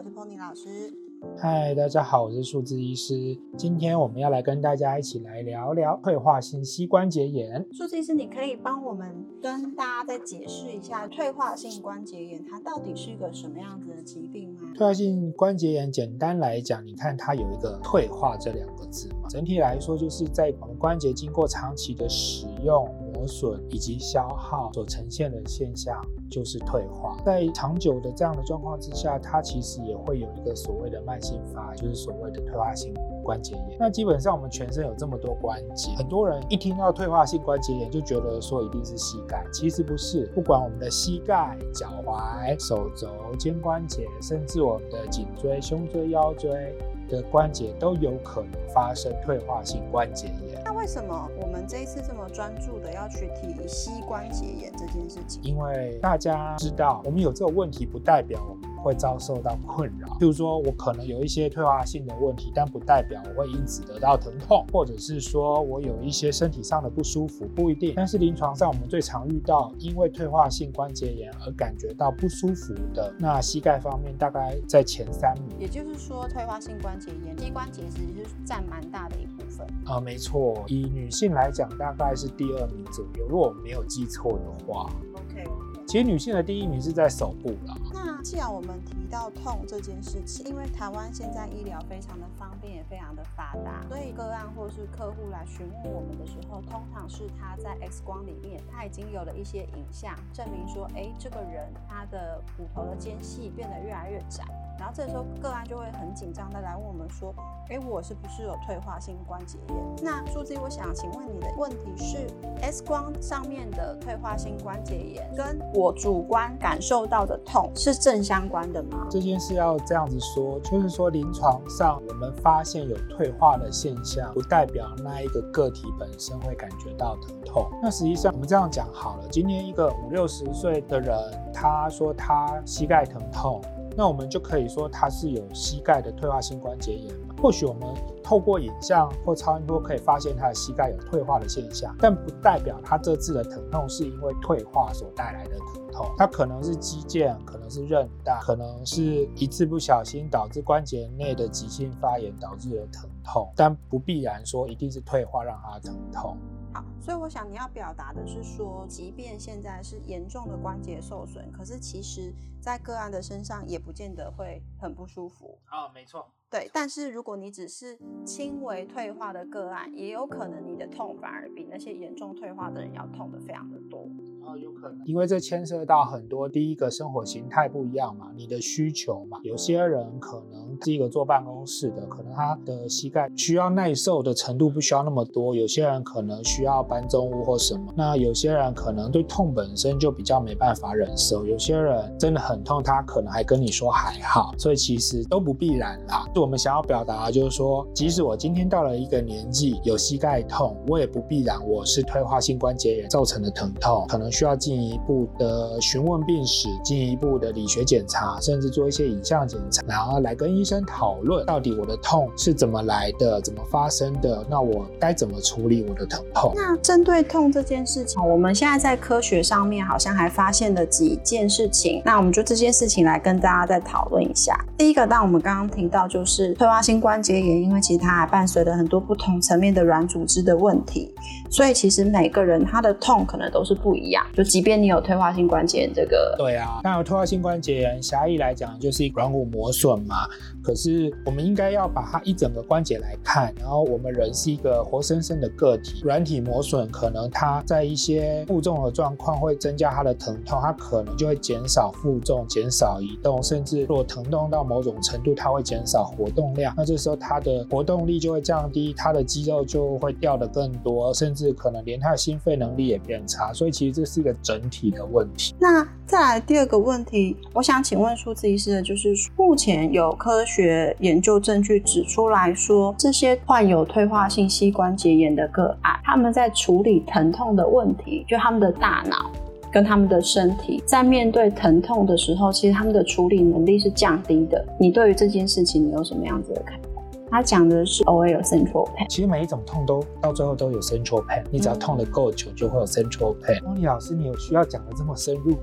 我是 Pony 老师。嗨，大家好，我是数字医师。今天我们要来跟大家一起来聊聊退化性膝关节炎。数字医师，你可以帮我们跟大家再解释一下退化性关节炎，它到底是一个什么样子的疾病吗？退化性关节炎简单来讲，你看它有一个“退化”这两个字嘛，整体来说就是在我们关节经过长期的使用、磨损以及消耗所呈现的现象。就是退化，在长久的这样的状况之下，它其实也会有一个所谓的慢性发，就是所谓的退化性关节炎。那基本上我们全身有这么多关节，很多人一听到退化性关节炎就觉得说一定是膝盖，其实不是。不管我们的膝盖、脚踝、手肘、肩关节，甚至我们的颈椎、胸椎、腰椎。的关节都有可能发生退化性关节炎。那为什么我们这一次这么专注的要去提膝关节炎这件事情？因为大家知道，我们有这个问题，不代表我们。会遭受到困扰，譬如说我可能有一些退化性的问题，但不代表我会因此得到疼痛，或者是说我有一些身体上的不舒服，不一定。但是临床上我们最常遇到因为退化性关节炎而感觉到不舒服的，那膝盖方面大概在前三名。也就是说，退化性关节炎，膝关节其实是占蛮大的一部分。啊、呃，没错，以女性来讲，大概是第二名左右，如果我没有记错的话。OK。其实女性的第一名是在手部啦。那既然我们提到痛这件事情，因为台湾现在医疗非常的方便，也非常的发达，所以个案或是客户来询问我们的时候，通常是他在 X 光里面他已经有了一些影像，证明说，哎，这个人他的骨头的间隙变得越来越窄。然后这时候个案就会很紧张的来问我们说：“哎，我是不是有退化性关节炎？”那数字，我想请问你的问题是：X 光上面的退化性关节炎跟我主观感受到的痛是正相关的吗？这件事要这样子说，就是说临床上我们发现有退化的现象，不代表那一个个体本身会感觉到疼痛。那实际上我们这样讲好了，今天一个五六十岁的人，他说他膝盖疼痛。那我们就可以说他是有膝盖的退化性关节炎。或许我们透过影像或超音波可以发现他的膝盖有退化的现象，但不代表他这次的疼痛是因为退化所带来的疼痛。它可能是肌腱，可能是韧带，可能是一次不小心导致关节内的急性发炎导致的疼痛，但不必然说一定是退化让他疼痛。好，所以我想你要表达的是说，即便现在是严重的关节受损，可是其实在个案的身上也不见得会很不舒服。哦，没错。对，但是如果你只是轻微退化的个案，也有可能你的痛反而比那些严重退化的人要痛得非常的多。哦，有可能，因为这牵涉到很多，第一个生活形态不一样嘛，你的需求嘛，有些人可能第一个坐办公室的，可能他的膝盖需要耐受的程度不需要那么多，有些人可能需要搬重物或什么，那有些人可能对痛本身就比较没办法忍受，有些人真的很痛，他可能还跟你说还好，所以其实都不必然啦。就我们想要表达的就是说，即使我今天到了一个年纪，有膝盖痛，我也不必然我是退化性关节炎造成的疼痛，可能需要进一步的询问病史，进一步的理学检查，甚至做一些影像检查，然后来跟医生讨论到底我的痛是怎么来的，怎么发生的，那我该怎么处理我的疼痛？那针对痛这件事情，我们现在在科学上面好像还发现了几件事情，那我们就这件事情来跟大家再讨论一下。第一个，当我们刚刚听到就是。退化性关节炎，因为其实它还伴随了很多不同层面的软组织的问题，所以其实每个人他的痛可能都是不一样。就即便你有退化性关节炎这个，对啊，那有退化性关节炎，狭义来讲就是软骨磨损嘛。可是我们应该要把它一整个关节来看，然后我们人是一个活生生的个体，软体磨损可能它在一些负重的状况会增加它的疼痛，它可能就会减少负重、减少移动，甚至如果疼痛到某种程度，它会减少。活动量，那这时候它的活动力就会降低，它的肌肉就会掉得更多，甚至是可能连他的心肺能力也变差。所以其实这是一个整体的问题。那再来第二个问题，我想请问数字医师的就是，目前有科学研究证据指出来说，这些患有退化性膝关节炎的个案，他们在处理疼痛的问题，就他们的大脑。跟他们的身体在面对疼痛的时候，其实他们的处理能力是降低的。你对于这件事情，你有什么样子的看法？他讲的是偶尔有 central pain，其实每一种痛都到最后都有 central pain，你只要痛得够久，就会有 central pain。Pony、嗯、老师，你有需要讲的这么深入吗？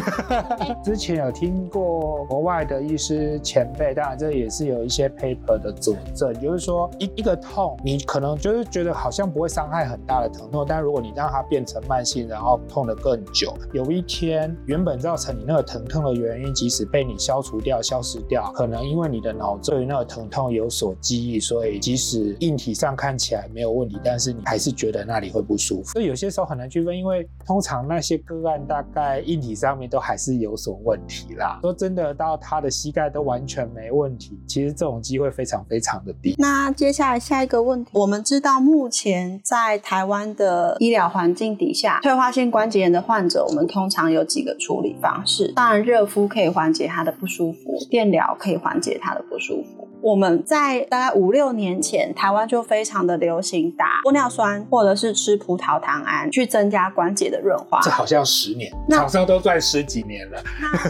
之前有听过国外的医师前辈，当然这也是有一些 paper 的佐证，就是说一一个痛，你可能就是觉得好像不会伤害很大的疼痛，但如果你让它变成慢性，然后痛得更久，有一天原本造成你那个疼痛的原因，即使被你消除掉、消失掉，可能因为你的脑对于那个疼痛有所记忆，所以即使硬体上看起来没有问题，但是你还是觉得那里会不舒服。所以有些时候很难区分，因为通常那些个案大概硬体上面都还是有所问题啦。说真的，到他的膝盖都完全没问题，其实这种机会非常非常的低。那接下来下一个问题，我们知道目前在台湾的医疗环境底下，退化性关节炎的患者，我们通常有几个处理方式。当然，热敷可以缓解他的不舒服，电疗可以缓解他的不舒服。我们在大概五六年前，台湾就非常的流行打玻尿酸，或者是吃葡萄糖胺去增加关节的润滑。这好像十年，厂商都赚十几年了。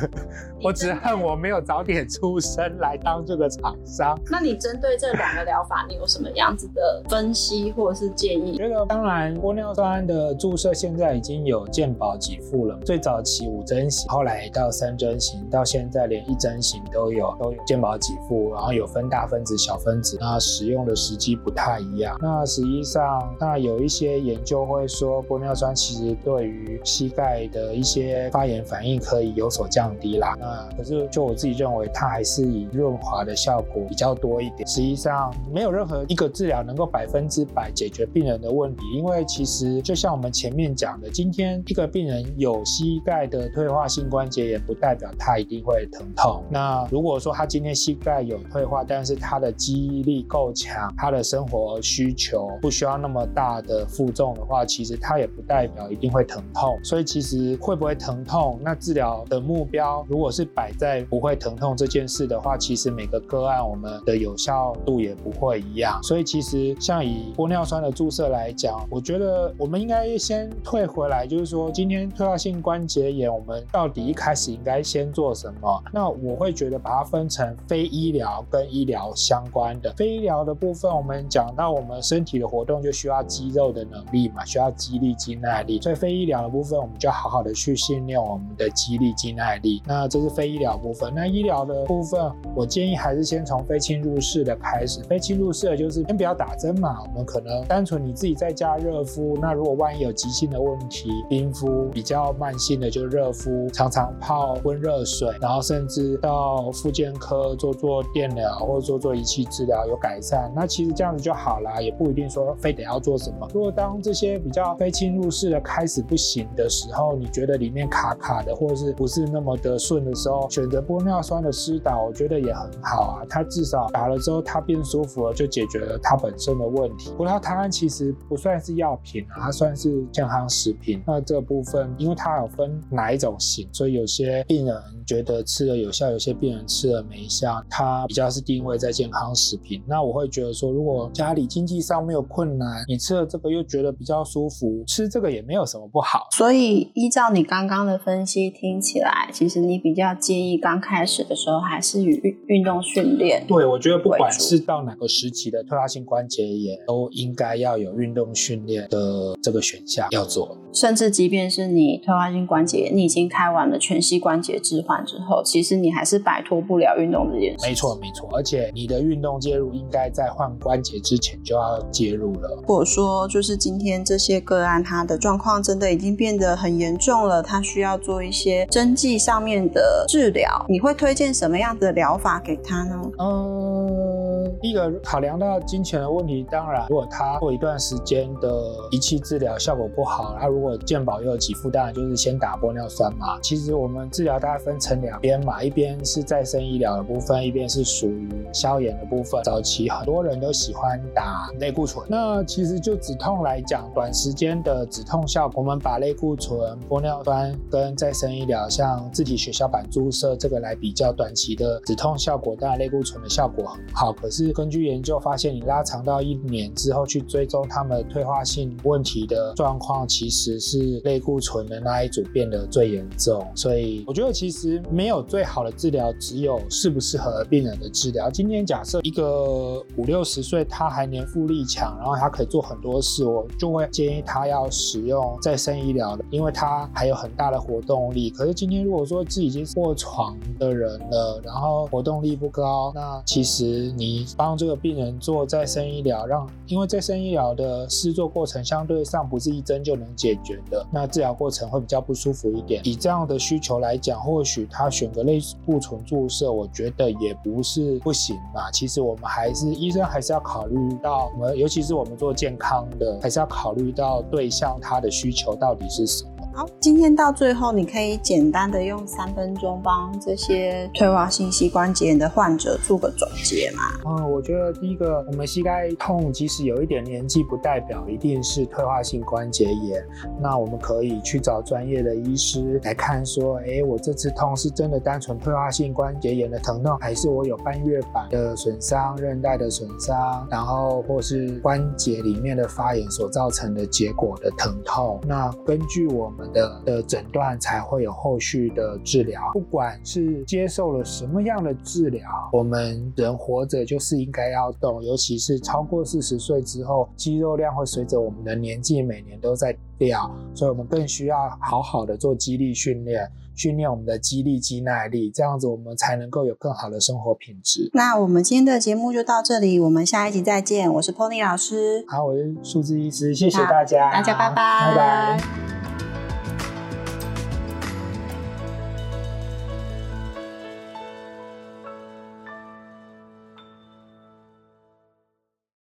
我只恨我没有早点出生来当这个厂商。那你针对这两个疗法，你有什么样子的分析或者是建议？这个当然，玻尿酸的注射现在已经有健保给付了。最早期五针型，后来到三针型，到现在连一针型都有都有健保给付，然后有分大分子、小分子，那使用的时机不太一样。那实际上，那有一些研究会说，玻尿酸其实对于膝盖的一些发炎反应可以有所降低啦。那可是，就我自己认为，它还是以润滑的效果比较多一点。实际上，没有任何一个治疗能够百分之百解决病人的问题，因为其实就像我们前面讲的，今天一个病人有膝盖的退化性关节炎，不代表他一定会疼痛。那如果说他今天膝盖有退化，但但是他的记忆力够强，他的生活需求不需要那么大的负重的话，其实他也不代表一定会疼痛。所以其实会不会疼痛，那治疗的目标如果是摆在不会疼痛这件事的话，其实每个个案我们的有效度也不会一样。所以其实像以玻尿酸的注射来讲，我觉得我们应该先退回来，就是说今天退化性关节炎，我们到底一开始应该先做什么？那我会觉得把它分成非医疗跟医医疗相关的。非医疗的部分，我们讲到我们身体的活动就需要肌肉的能力嘛，需要肌力、肌耐力。所以非医疗的部分，我们就好好的去训练我们的肌力、肌耐力。那这是。非医疗部分，那医疗的部分，我建议还是先从非侵入式的开始。非侵入式的就是先不要打针嘛，我们可能单纯你自己在家热敷。那如果万一有急性的问题，冰敷；比较慢性的就热敷，常常泡温热水，然后甚至到复健科做做电疗或做做仪器治疗有改善，那其实这样子就好啦，也不一定说非得要做什么。如果当这些比较非侵入式的开始不行的时候，你觉得里面卡卡的，或者是不是那么的顺的时候，选择玻尿酸的施打，我觉得也很好啊。它至少打了之后，它变舒服了，就解决了它本身的问题。葡萄糖胺其实不算是药品啊，它算是健康食品。那这部分，因为它有分哪一种型，所以有些病人觉得吃了有效，有些病人吃了没效。它比较是低定位在健康食品。那我会觉得说，如果家里经济上没有困难，你吃了这个又觉得比较舒服，吃这个也没有什么不好。所以依照你刚刚的分析，听起来其实你比较。建议刚开始的时候还是与运运动训练。对，我觉得不管是到哪个时期的退化性关节炎，都应该要有运动训练的这个选项要做。甚至即便是你退化性关节炎，你已经开完了全膝关节置换之后，其实你还是摆脱不了运动这件事。没错，没错。而且你的运动介入应该在换关节之前就要介入了。如果说就是今天这些个案，他的状况真的已经变得很严重了，他需要做一些针剂上面的。治疗，你会推荐什么样的疗法给他呢？嗯，第一个考量到金钱的问题，当然，如果他过一段时间的仪器治疗效果不好，他如果健保又有给付，当然就是先打玻尿酸嘛。其实我们治疗大概分成两边嘛，一边是再生医疗的部分，一边是属于消炎的部分。早期很多人都喜欢打类固醇，那其实就止痛来讲，短时间的止痛效果，我们把类固醇、玻尿酸跟再生医疗，像自体血小板注射这个来比较短期的止痛效果，当然类固醇的效果很好。可是是根据研究发现，你拉长到一年之后去追踪他们退化性问题的状况，其实是类固醇的那一组变得最严重。所以我觉得其实没有最好的治疗，只有适不适合病人的治疗。今天假设一个五六十岁，他还年富力强，然后他可以做很多事，我就会建议他要使用再生医疗的，因为他还有很大的活动力。可是今天如果说自己已经卧床的人了，然后活动力不高，那其实你帮这个病人做再生医疗，让因为再生医疗的施作过程相对上不是一针就能解决的，那治疗过程会比较不舒服一点。以这样的需求来讲，或许他选个类固醇注射，我觉得也不是不行嘛。其实我们还是医生还是要考虑到我们，尤其是我们做健康的，还是要考虑到对象他的需求到底是什么。好，今天到最后，你可以简单的用三分钟帮这些退化性膝关节炎的患者做个总结吗？嗯，我觉得第一个，我们膝盖痛，即使有一点年纪，不代表一定是退化性关节炎。那我们可以去找专业的医师来看，说，哎，我这次痛是真的单纯退化性关节炎的疼痛，还是我有半月板的损伤、韧带的损伤，然后或是关节里面的发炎所造成的结果的疼痛？那根据我们们的的诊断才会有后续的治疗。不管是接受了什么样的治疗，我们人活着就是应该要动，尤其是超过四十岁之后，肌肉量会随着我们的年纪每年都在掉，所以我们更需要好好的做肌力训练，训练我们的肌力、肌耐力，这样子我们才能够有更好的生活品质。那我们今天的节目就到这里，我们下一集再见。我是 Pony 老师，好，我是数字医师，谢谢大家，大家拜拜，拜拜。